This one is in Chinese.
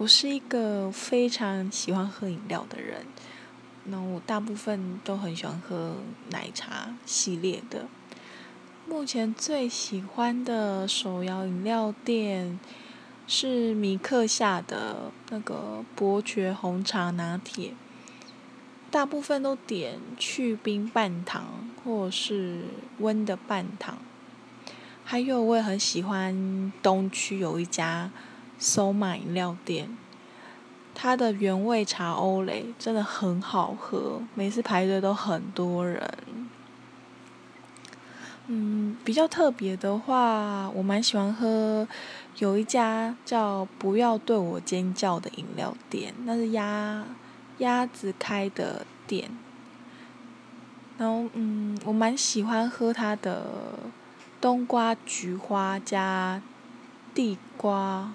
我是一个非常喜欢喝饮料的人，那我大部分都很喜欢喝奶茶系列的。目前最喜欢的手摇饮料店是米克夏的那个伯爵红茶拿铁，大部分都点去冰半糖或是温的半糖。还有我也很喜欢东区有一家。收买饮料店，它的原味茶欧蕾真的很好喝，每次排队都很多人。嗯，比较特别的话，我蛮喜欢喝有一家叫“不要对我尖叫”的饮料店，那是鸭鸭子开的店。然后，嗯，我蛮喜欢喝它的冬瓜菊花加地瓜。